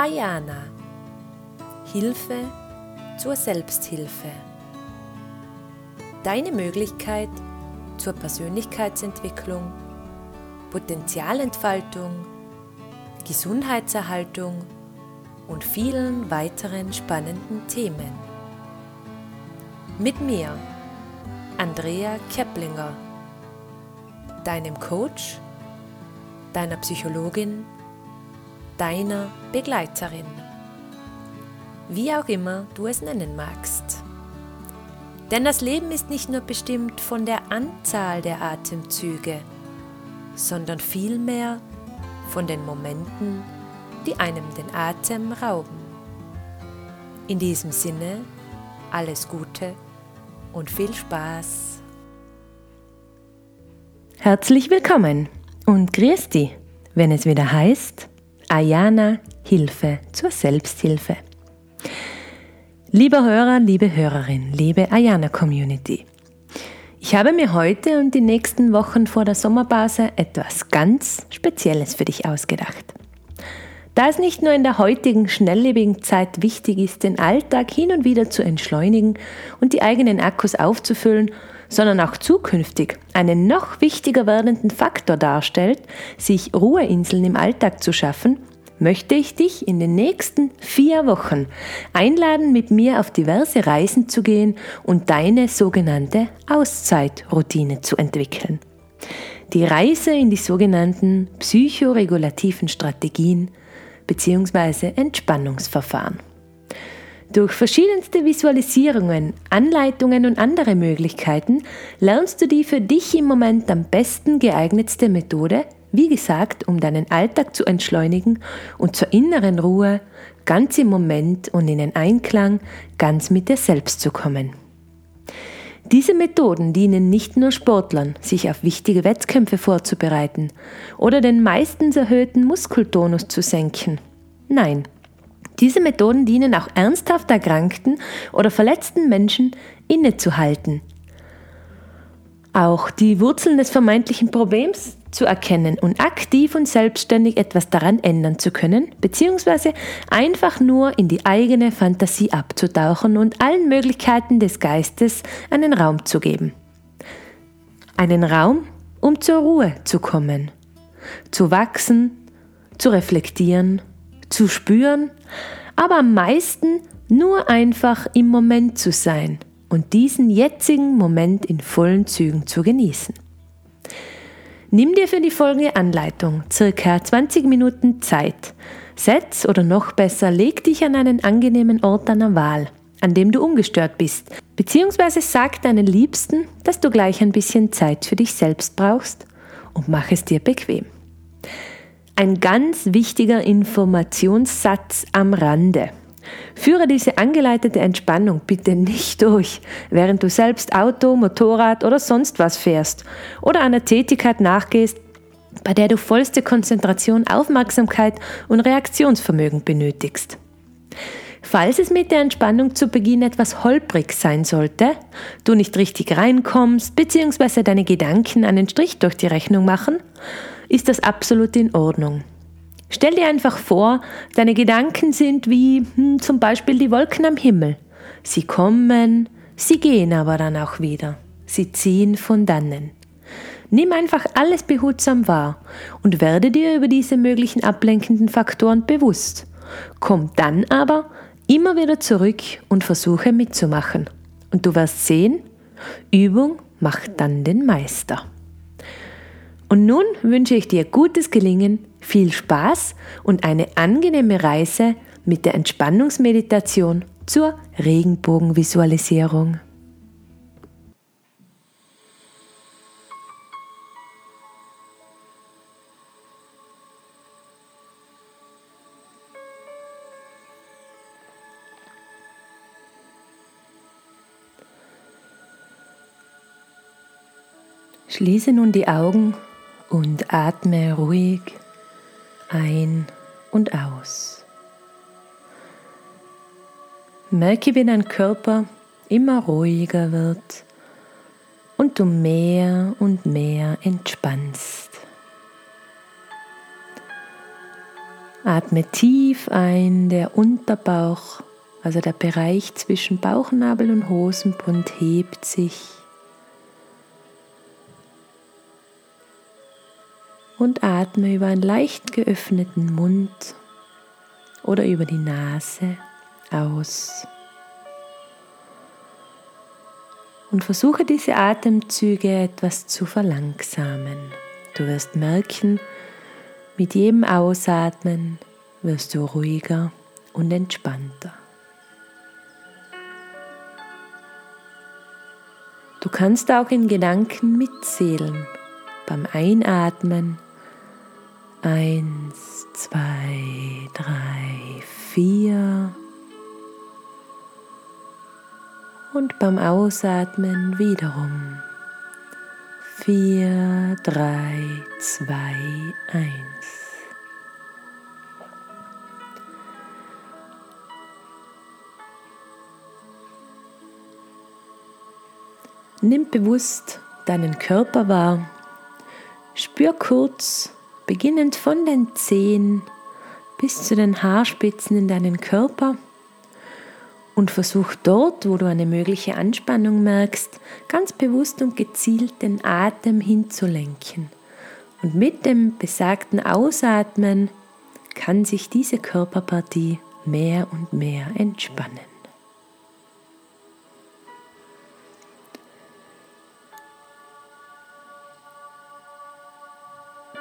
Ayana. Hilfe zur Selbsthilfe. Deine Möglichkeit zur Persönlichkeitsentwicklung, Potenzialentfaltung, Gesundheitserhaltung und vielen weiteren spannenden Themen. Mit mir, Andrea Keplinger, deinem Coach, deiner Psychologin, deiner Begleiterin, wie auch immer du es nennen magst. Denn das Leben ist nicht nur bestimmt von der Anzahl der Atemzüge, sondern vielmehr von den Momenten, die einem den Atem rauben. In diesem Sinne, alles Gute und viel Spaß. Herzlich willkommen und grüß dich, wenn es wieder heißt Ayana Hilfe zur Selbsthilfe. Lieber Hörer, liebe Hörerin, liebe Ayana Community. Ich habe mir heute und die nächsten Wochen vor der Sommerpause etwas ganz Spezielles für dich ausgedacht. Da es nicht nur in der heutigen schnelllebigen Zeit wichtig ist, den Alltag hin und wieder zu entschleunigen und die eigenen Akkus aufzufüllen, sondern auch zukünftig einen noch wichtiger werdenden Faktor darstellt, sich Ruheinseln im Alltag zu schaffen, möchte ich dich in den nächsten vier Wochen einladen, mit mir auf diverse Reisen zu gehen und deine sogenannte Auszeitroutine zu entwickeln. Die Reise in die sogenannten psychoregulativen Strategien bzw. Entspannungsverfahren. Durch verschiedenste Visualisierungen, Anleitungen und andere Möglichkeiten lernst du die für dich im Moment am besten geeignetste Methode, wie gesagt, um deinen Alltag zu entschleunigen und zur inneren Ruhe, ganz im Moment und in den Einklang ganz mit dir selbst zu kommen. Diese Methoden dienen nicht nur Sportlern, sich auf wichtige Wettkämpfe vorzubereiten oder den meistens erhöhten Muskeltonus zu senken. Nein, diese Methoden dienen auch ernsthaft erkrankten oder verletzten Menschen innezuhalten. Auch die Wurzeln des vermeintlichen Problems zu erkennen und aktiv und selbstständig etwas daran ändern zu können, beziehungsweise einfach nur in die eigene Fantasie abzutauchen und allen Möglichkeiten des Geistes einen Raum zu geben. Einen Raum, um zur Ruhe zu kommen, zu wachsen, zu reflektieren, zu spüren, aber am meisten nur einfach im Moment zu sein und diesen jetzigen Moment in vollen Zügen zu genießen. Nimm dir für die folgende Anleitung circa 20 Minuten Zeit. Setz oder noch besser, leg dich an einen angenehmen Ort deiner Wahl, an dem du ungestört bist, beziehungsweise sag deinen Liebsten, dass du gleich ein bisschen Zeit für dich selbst brauchst und mach es dir bequem. Ein ganz wichtiger Informationssatz am Rande. Führe diese angeleitete Entspannung bitte nicht durch, während du selbst Auto, Motorrad oder sonst was fährst oder einer Tätigkeit nachgehst, bei der du vollste Konzentration, Aufmerksamkeit und Reaktionsvermögen benötigst. Falls es mit der Entspannung zu Beginn etwas holprig sein sollte, du nicht richtig reinkommst bzw. deine Gedanken einen Strich durch die Rechnung machen, ist das absolut in Ordnung. Stell dir einfach vor, deine Gedanken sind wie hm, zum Beispiel die Wolken am Himmel. Sie kommen, sie gehen aber dann auch wieder. Sie ziehen von dannen. Nimm einfach alles behutsam wahr und werde dir über diese möglichen ablenkenden Faktoren bewusst. Komm dann aber immer wieder zurück und versuche mitzumachen. Und du wirst sehen, Übung macht dann den Meister. Und nun wünsche ich dir gutes Gelingen, viel Spaß und eine angenehme Reise mit der Entspannungsmeditation zur Regenbogenvisualisierung. Schließe nun die Augen und atme ruhig ein und aus. Merke, wie dein Körper immer ruhiger wird und du mehr und mehr entspannst. Atme tief ein, der Unterbauch, also der Bereich zwischen Bauchnabel und Hosenbund hebt sich. Und atme über einen leicht geöffneten Mund oder über die Nase aus. Und versuche diese Atemzüge etwas zu verlangsamen. Du wirst merken, mit jedem Ausatmen wirst du ruhiger und entspannter. Du kannst auch in Gedanken mitzählen. Beim Einatmen eins, zwei, drei, vier. Und beim Ausatmen wiederum vier, drei, zwei, eins. Nimm bewusst deinen Körper wahr. Spür kurz, beginnend von den Zehen bis zu den Haarspitzen in deinen Körper und versuch dort, wo du eine mögliche Anspannung merkst, ganz bewusst und gezielt den Atem hinzulenken. Und mit dem besagten Ausatmen kann sich diese Körperpartie mehr und mehr entspannen.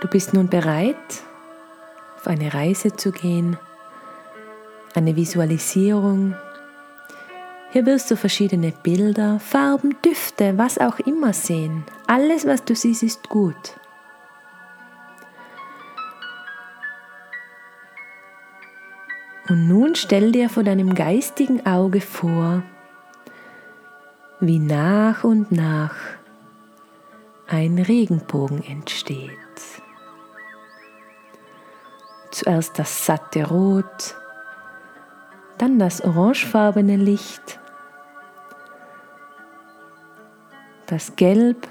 Du bist nun bereit, auf eine Reise zu gehen, eine Visualisierung hier wirst du verschiedene Bilder, Farben, Düfte, was auch immer sehen. Alles, was du siehst, ist gut. Und nun stell dir vor deinem geistigen Auge vor, wie nach und nach ein Regenbogen entsteht. Zuerst das satte Rot, dann das orangefarbene Licht, das Gelb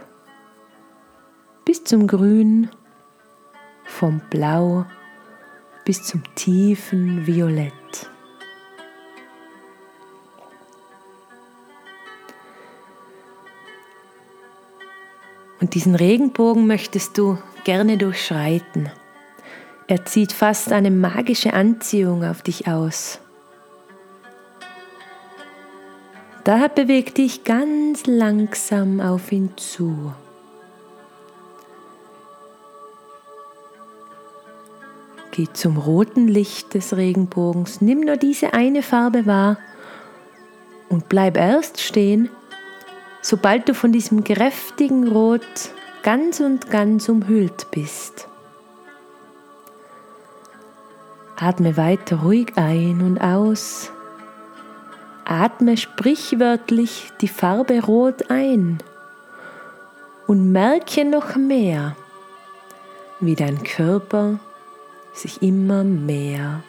bis zum Grün, vom Blau bis zum tiefen Violett. Und diesen Regenbogen möchtest du gerne durchschreiten. Er zieht fast eine magische Anziehung auf dich aus. Daher beweg dich ganz langsam auf ihn zu. Geh zum roten Licht des Regenbogens, nimm nur diese eine Farbe wahr und bleib erst stehen, sobald du von diesem kräftigen Rot ganz und ganz umhüllt bist. Atme weiter ruhig ein und aus. Atme sprichwörtlich die Farbe Rot ein und merke noch mehr, wie dein Körper sich immer mehr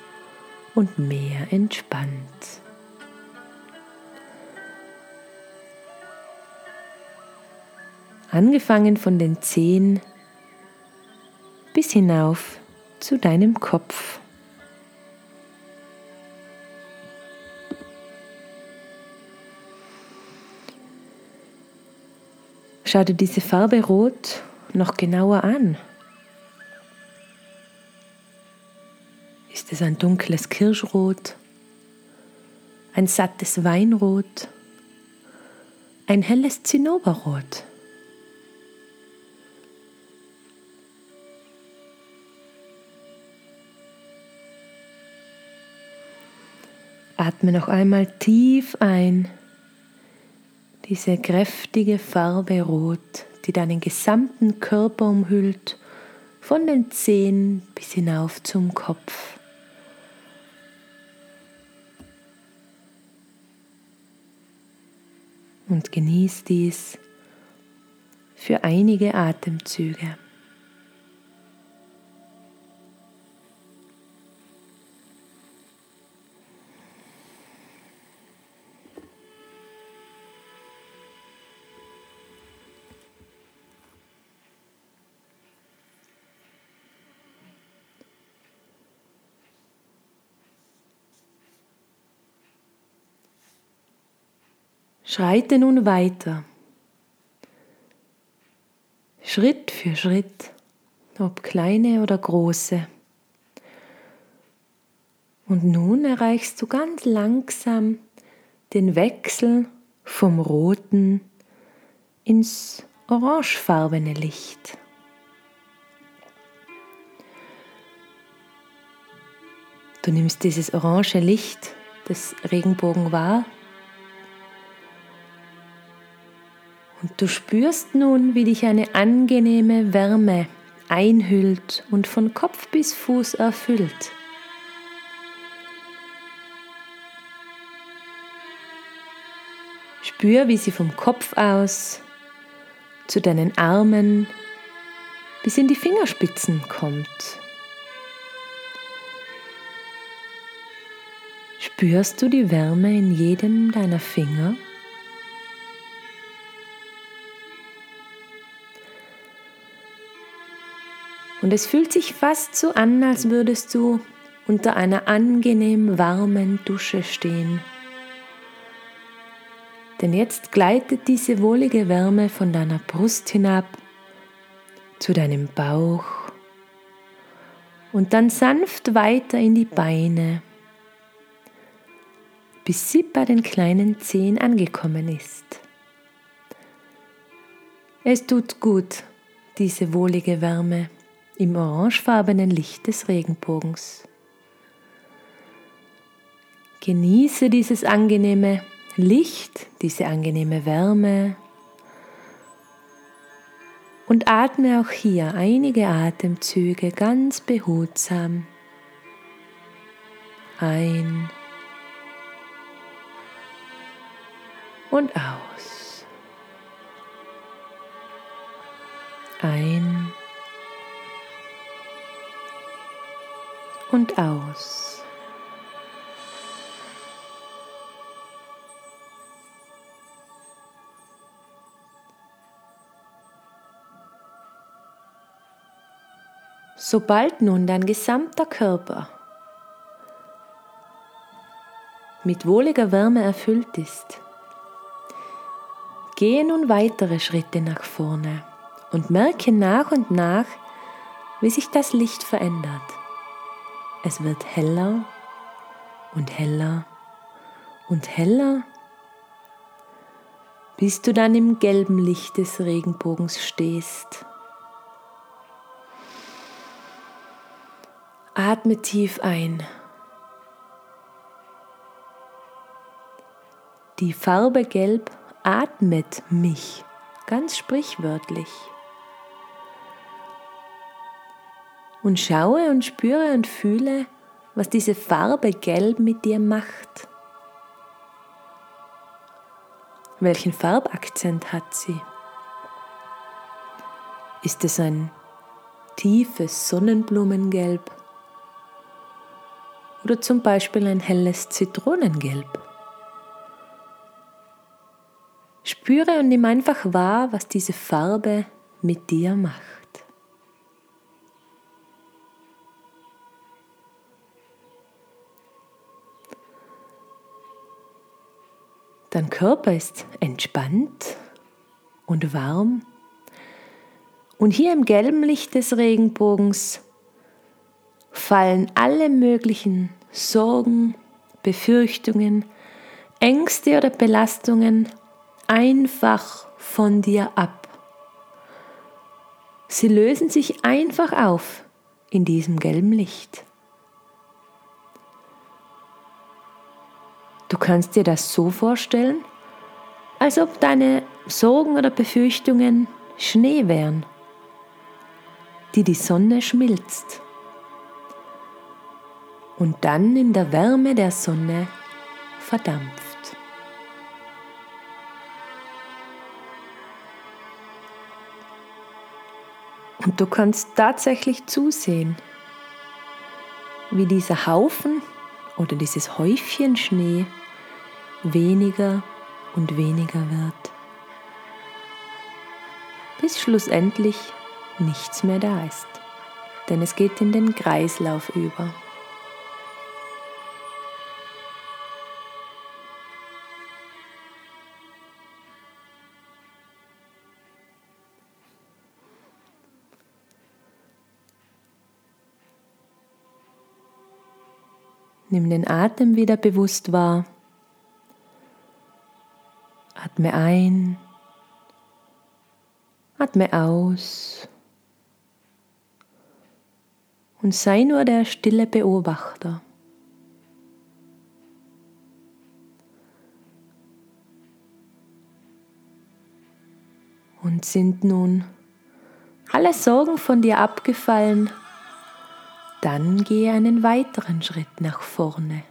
und mehr entspannt. Angefangen von den Zehen bis hinauf zu deinem Kopf. Schau dir diese Farbe Rot noch genauer an. Ist es ein dunkles Kirschrot, ein sattes Weinrot, ein helles Zinnoberrot? Atme noch einmal tief ein diese kräftige Farbe Rot, die deinen gesamten Körper umhüllt, von den Zehen bis hinauf zum Kopf. Und genieß dies für einige Atemzüge. Schreite nun weiter. Schritt für Schritt, ob kleine oder große. Und nun erreichst du ganz langsam den Wechsel vom roten ins orangefarbene Licht. Du nimmst dieses orange Licht des Regenbogen wahr und du spürst nun, wie dich eine angenehme Wärme einhüllt und von Kopf bis Fuß erfüllt. Spür, wie sie vom Kopf aus zu deinen Armen bis in die Fingerspitzen kommt. Spürst du die Wärme in jedem deiner Finger? Und es fühlt sich fast so an, als würdest du unter einer angenehm warmen Dusche stehen. Denn jetzt gleitet diese wohlige Wärme von deiner Brust hinab zu deinem Bauch und dann sanft weiter in die Beine, bis sie bei den kleinen Zehen angekommen ist. Es tut gut, diese wohlige Wärme im orangefarbenen Licht des Regenbogens. Genieße dieses angenehme Licht, diese angenehme Wärme und atme auch hier einige Atemzüge ganz behutsam ein und aus. Ein und aus. Sobald nun dein gesamter Körper mit wohliger Wärme erfüllt ist, gehe nun weitere Schritte nach vorne und merke nach und nach, wie sich das Licht verändert. Es wird heller und heller und heller, bis du dann im gelben Licht des Regenbogens stehst. Atme tief ein. Die Farbe Gelb atmet mich, ganz sprichwörtlich. Und schaue und spüre und fühle, was diese Farbe Gelb mit dir macht. Welchen Farbakzent hat sie? Ist es ein tiefes Sonnenblumengelb? oder zum Beispiel ein helles Zitronengelb. Spüre und nimm einfach wahr, was diese Farbe mit dir macht. Dein Körper ist entspannt und warm. Und hier im gelben Licht des Regenbogens fallen alle möglichen Sorgen, Befürchtungen, Ängste oder Belastungen einfach von dir ab. Sie lösen sich einfach auf in diesem gelben Licht. Du kannst dir das so vorstellen, als ob deine Sorgen oder Befürchtungen Schnee wären, die die Sonne schmilzt und dann in der Wärme der Sonne verdampft. Und du kannst tatsächlich zusehen, wie dieser Haufen oder dieses Häufchen Schnee weniger und weniger wird, bis schlussendlich nichts mehr da ist, denn es geht in den Kreislauf über. Nimm den Atem wieder bewusst wahr. Atme ein, atme aus und sei nur der stille Beobachter. Und sind nun alle Sorgen von dir abgefallen, dann gehe einen weiteren Schritt nach vorne.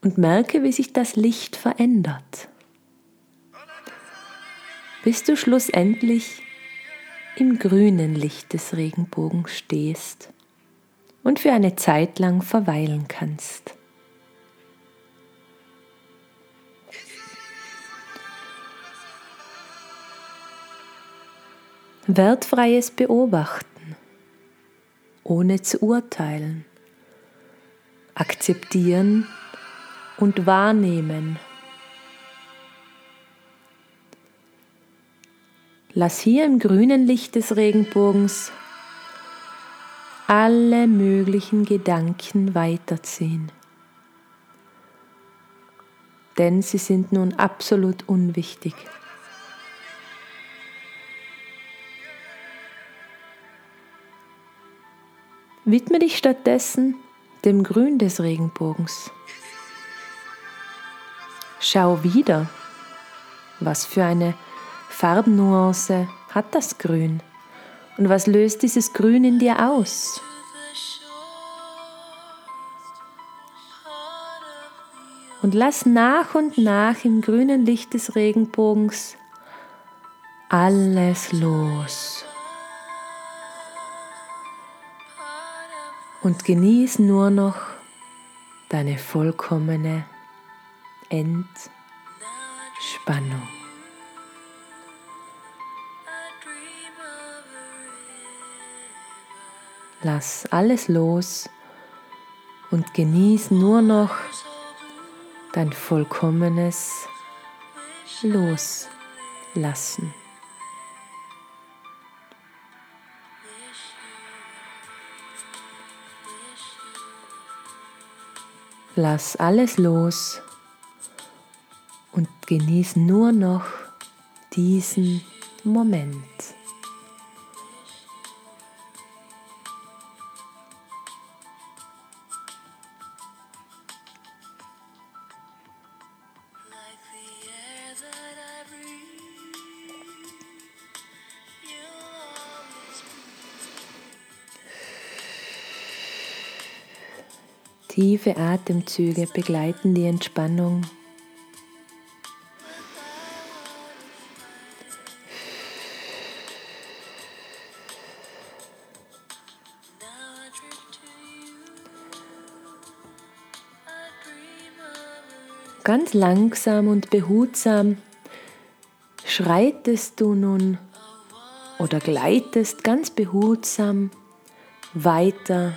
Und merke, wie sich das Licht verändert, bis du schlussendlich im grünen Licht des Regenbogens stehst und für eine Zeit lang verweilen kannst. Wertfreies Beobachten, ohne zu urteilen, akzeptieren und wahrnehmen. Lass hier im grünen Licht des Regenbogens alle möglichen Gedanken weiterziehen. Denn sie sind nun absolut unwichtig. Widme dich stattdessen dem Grün des Regenbogens. Schau wieder, was für eine Farbnuance hat das Grün und was löst dieses Grün in dir aus? Und lass nach und nach im grünen Licht des Regenbogens alles los. Und genieß nur noch deine vollkommene Entspannung. Lass alles los und genieß nur noch dein vollkommenes Loslassen. Lass alles los und genieß nur noch diesen Moment. Tiefe Atemzüge begleiten die Entspannung. Ganz langsam und behutsam schreitest du nun oder gleitest ganz behutsam weiter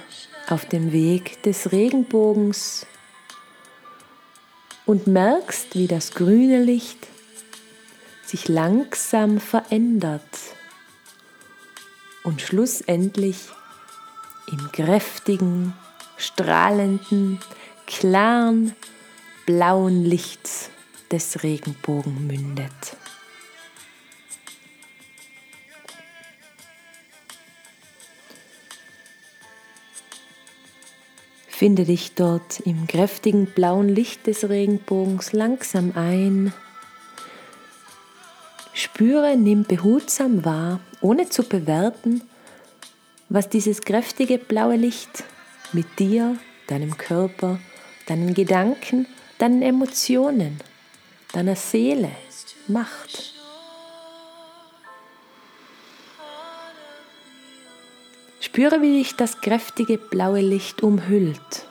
auf dem Weg des Regenbogens und merkst, wie das grüne Licht sich langsam verändert und schlussendlich im kräftigen, strahlenden, klaren, blauen Lichts des Regenbogen mündet. Finde dich dort im kräftigen blauen Licht des Regenbogens langsam ein. Spüre, nimm behutsam wahr, ohne zu bewerten, was dieses kräftige blaue Licht mit dir, deinem Körper, deinen Gedanken deinen Emotionen, deiner Seele macht. Spüre, wie dich das kräftige blaue Licht umhüllt.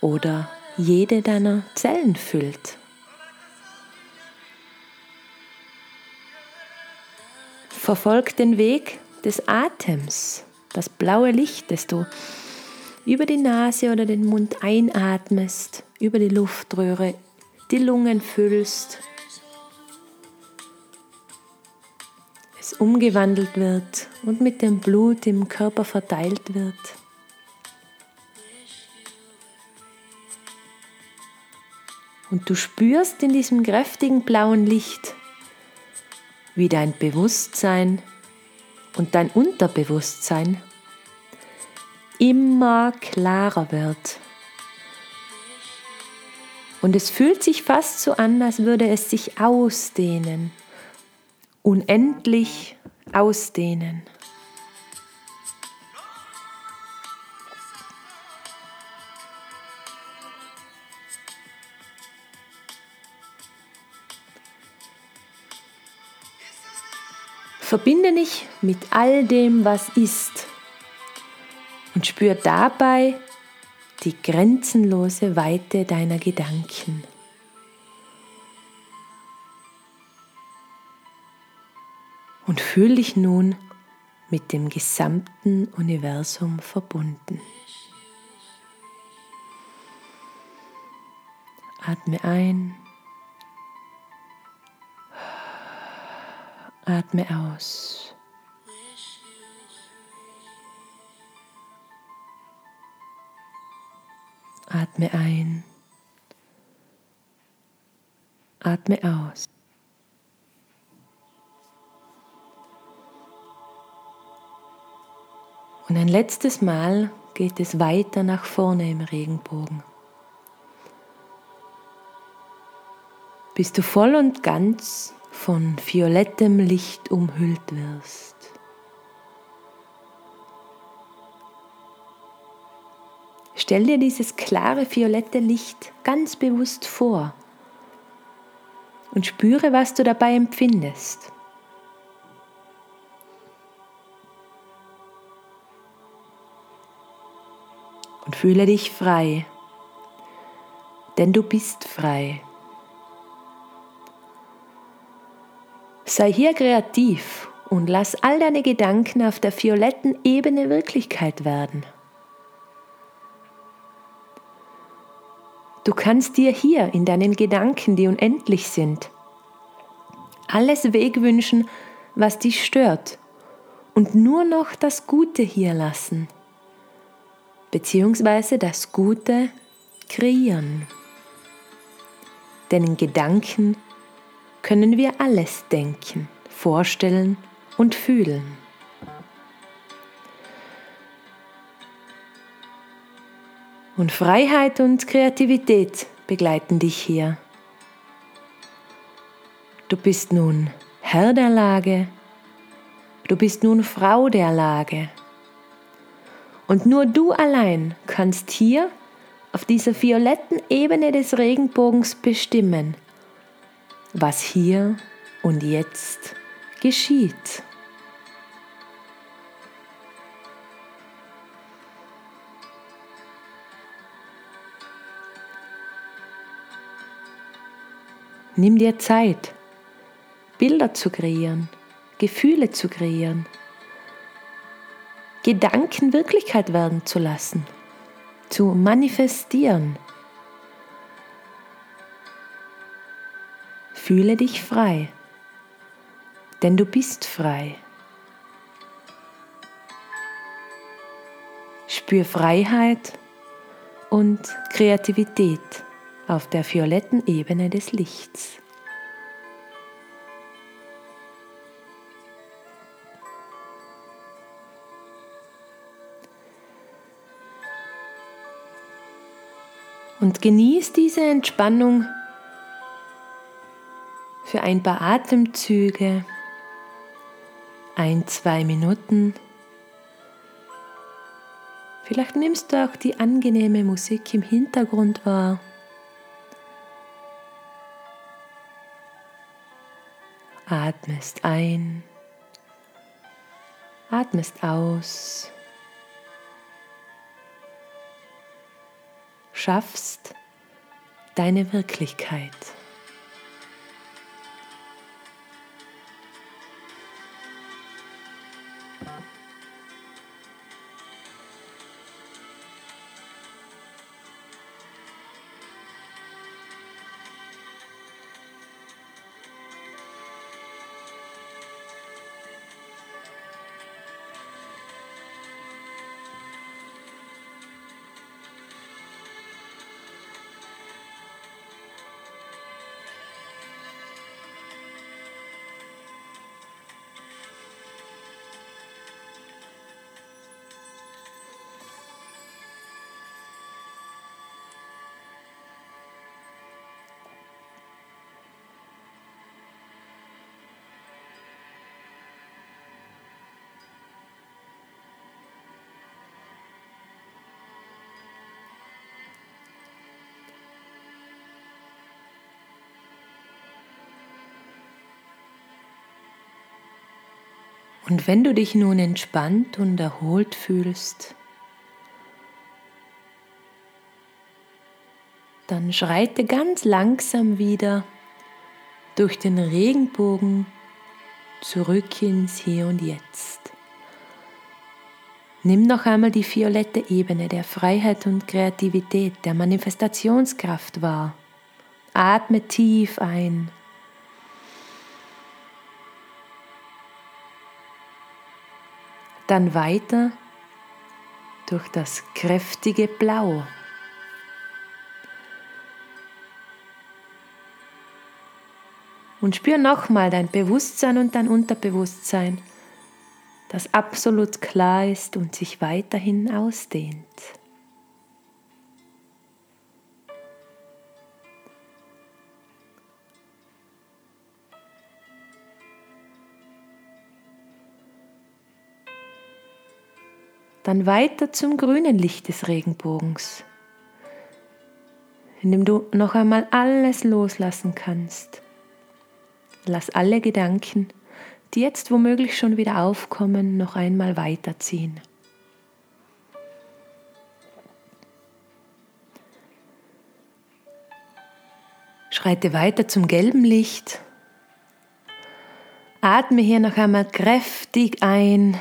Oder jede deiner Zellen füllt. Verfolg den Weg des Atems das blaue Licht, das du über die Nase oder den Mund einatmest, über die Luftröhre die Lungen füllst. Umgewandelt wird und mit dem Blut im Körper verteilt wird. Und du spürst in diesem kräftigen blauen Licht, wie dein Bewusstsein und dein Unterbewusstsein immer klarer wird. Und es fühlt sich fast so an, als würde es sich ausdehnen, unendlich ausdehnen. Verbinde dich mit all dem, was ist und spür dabei die grenzenlose Weite deiner Gedanken. Fühl dich nun mit dem gesamten Universum verbunden. Atme ein Atme aus. Atme ein. Atme aus. Und ein letztes Mal geht es weiter nach vorne im Regenbogen. Bist du voll und ganz von violettem Licht umhüllt wirst. Stell dir dieses klare violette Licht ganz bewusst vor und spüre, was du dabei empfindest. Fühle dich frei, denn du bist frei. Sei hier kreativ und lass all deine Gedanken auf der violetten Ebene Wirklichkeit werden. Du kannst dir hier in deinen Gedanken, die unendlich sind, alles wegwünschen, was dich stört und nur noch das Gute hier lassen, beziehungsweise das Gute kreieren. Denn in Gedanken können wir alles denken, vorstellen und fühlen. Und Freiheit und Kreativität begleiten dich hier. Du bist nun Herr der Lage, du bist nun Frau der Lage. Und nur du allein kannst hier auf dieser violetten Ebene des Regenbogens bestimmen, was hier und jetzt geschieht. Nimm dir Zeit, Bilder zu kreieren, Gefühle zu kreieren, Gedanken Wirklichkeit werden zu lassen, zu manifestieren. Fühle dich frei, denn du bist frei. Spür Freiheit und Kreativität auf der violetten Ebene des Lichts. Und genieß diese Entspannung für ein paar Atemzüge, ein, zwei Minuten. Vielleicht nimmst du auch die angenehme Musik im Hintergrund wahr. Atmest ein, atmest aus, schaffst deine Wirklichkeit. Und wenn du dich nun entspannt und erholt fühlst, dann schreite ganz langsam wieder durch den Regenbogen zurück ins Hier und Jetzt. Nimm noch einmal die violette Ebene der Freiheit und Kreativität, der Manifestationskraft wahr. Atme tief ein. Dann weiter durch das kräftige Blau. Und spür nochmal dein Bewusstsein und dein Unterbewusstsein, das absolut klar ist und sich weiterhin ausdehnt. Dann weiter zum grünen Licht des Regenbogens, in dem du noch einmal alles loslassen kannst. Lass alle Gedanken, die jetzt womöglich schon wieder aufkommen, noch einmal weiterziehen. Schreite weiter zum gelben Licht. Atme hier noch einmal kräftig ein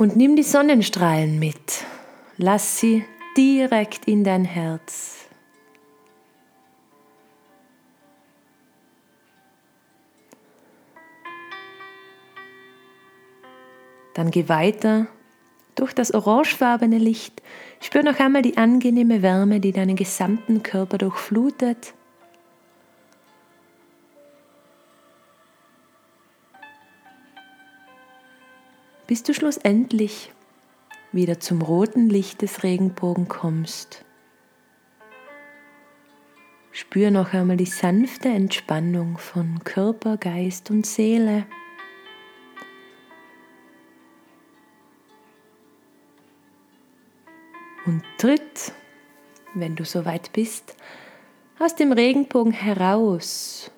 und nimm die Sonnenstrahlen mit. Lass sie direkt in dein Herz. Dann geh weiter durch das orangefarbene Licht. Spür noch einmal die angenehme Wärme, die deinen gesamten Körper durchflutet. Bis du schlussendlich wieder zum roten Licht des Regenbogen kommst. Spür noch einmal die sanfte Entspannung von Körper, Geist und Seele. und tritt, wenn du soweit bist, aus dem Regenbogen heraus.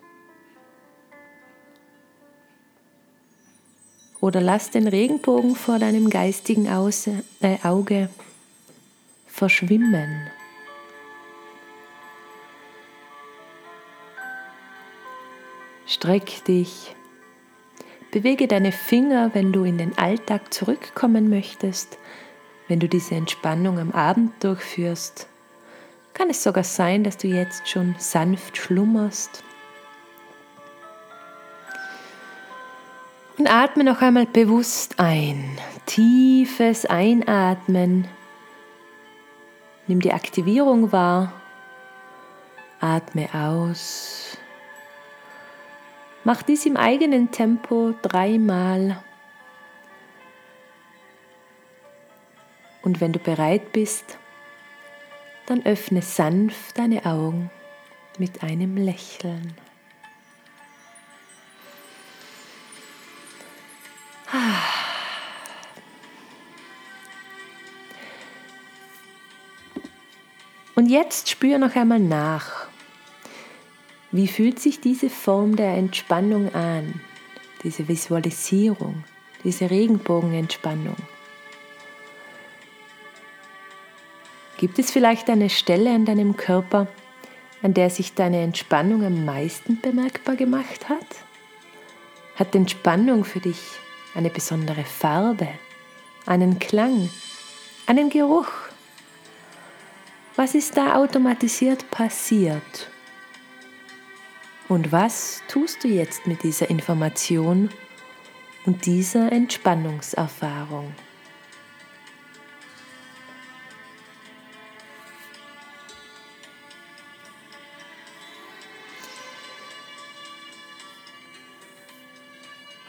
Oder lass den Regenbogen vor deinem geistigen äh, Auge verschwimmen. Streck dich. Bewege deine Finger, wenn du in den Alltag zurückkommen möchtest wenn du diese Entspannung am Abend durchführst, kann es sogar sein, dass du jetzt schon sanft schlummerst. Und atme noch einmal bewusst ein. Tiefes Einatmen. Nimm die Aktivierung wahr. Atme aus. Mach dies im eigenen Tempo dreimal. Und wenn du bereit bist, dann öffne sanft deine Augen mit einem Lächeln. Und jetzt spür noch einmal nach. Wie fühlt sich diese Form der Entspannung an? Diese Visualisierung, diese Regenbogenentspannung? Gibt es vielleicht eine Stelle an deinem Körper, an der sich deine Entspannung am meisten bemerkbar gemacht hat? Hat Entspannung für dich eine besondere Farbe, einen Klang, einen Geruch? Was ist da automatisiert passiert? Und was tust du jetzt mit dieser Information und dieser Entspannungserfahrung?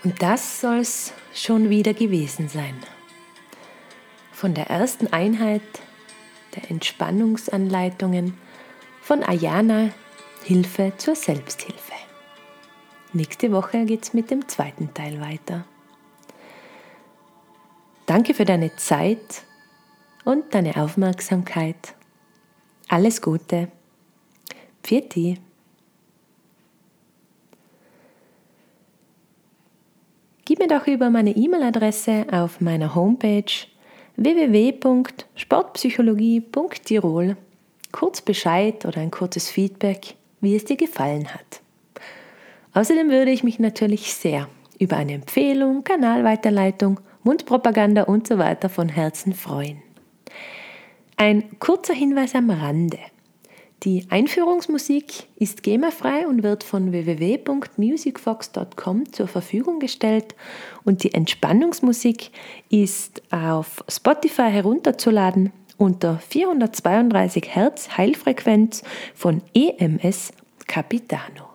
Und das soll es schon wieder gewesen sein. Von der ersten Einheit der Entspannungsanleitungen von Ayana Hilfe zur Selbsthilfe. Nächste Woche geht es mit dem zweiten Teil weiter. Danke für deine Zeit und deine Aufmerksamkeit. Alles Gute. Pfiat Gib mir doch über meine E-Mail-Adresse auf meiner Homepage www.sportpsychologie.tirol kurz Bescheid oder ein kurzes Feedback, wie es dir gefallen hat. Außerdem würde ich mich natürlich sehr über eine Empfehlung, Kanalweiterleitung, Mundpropaganda und so weiter von Herzen freuen. Ein kurzer Hinweis am Rande. Die Einführungsmusik ist GEMA-frei und wird von www.musicfox.com zur Verfügung gestellt und die Entspannungsmusik ist auf Spotify herunterzuladen unter 432 Hertz Heilfrequenz von EMS Capitano.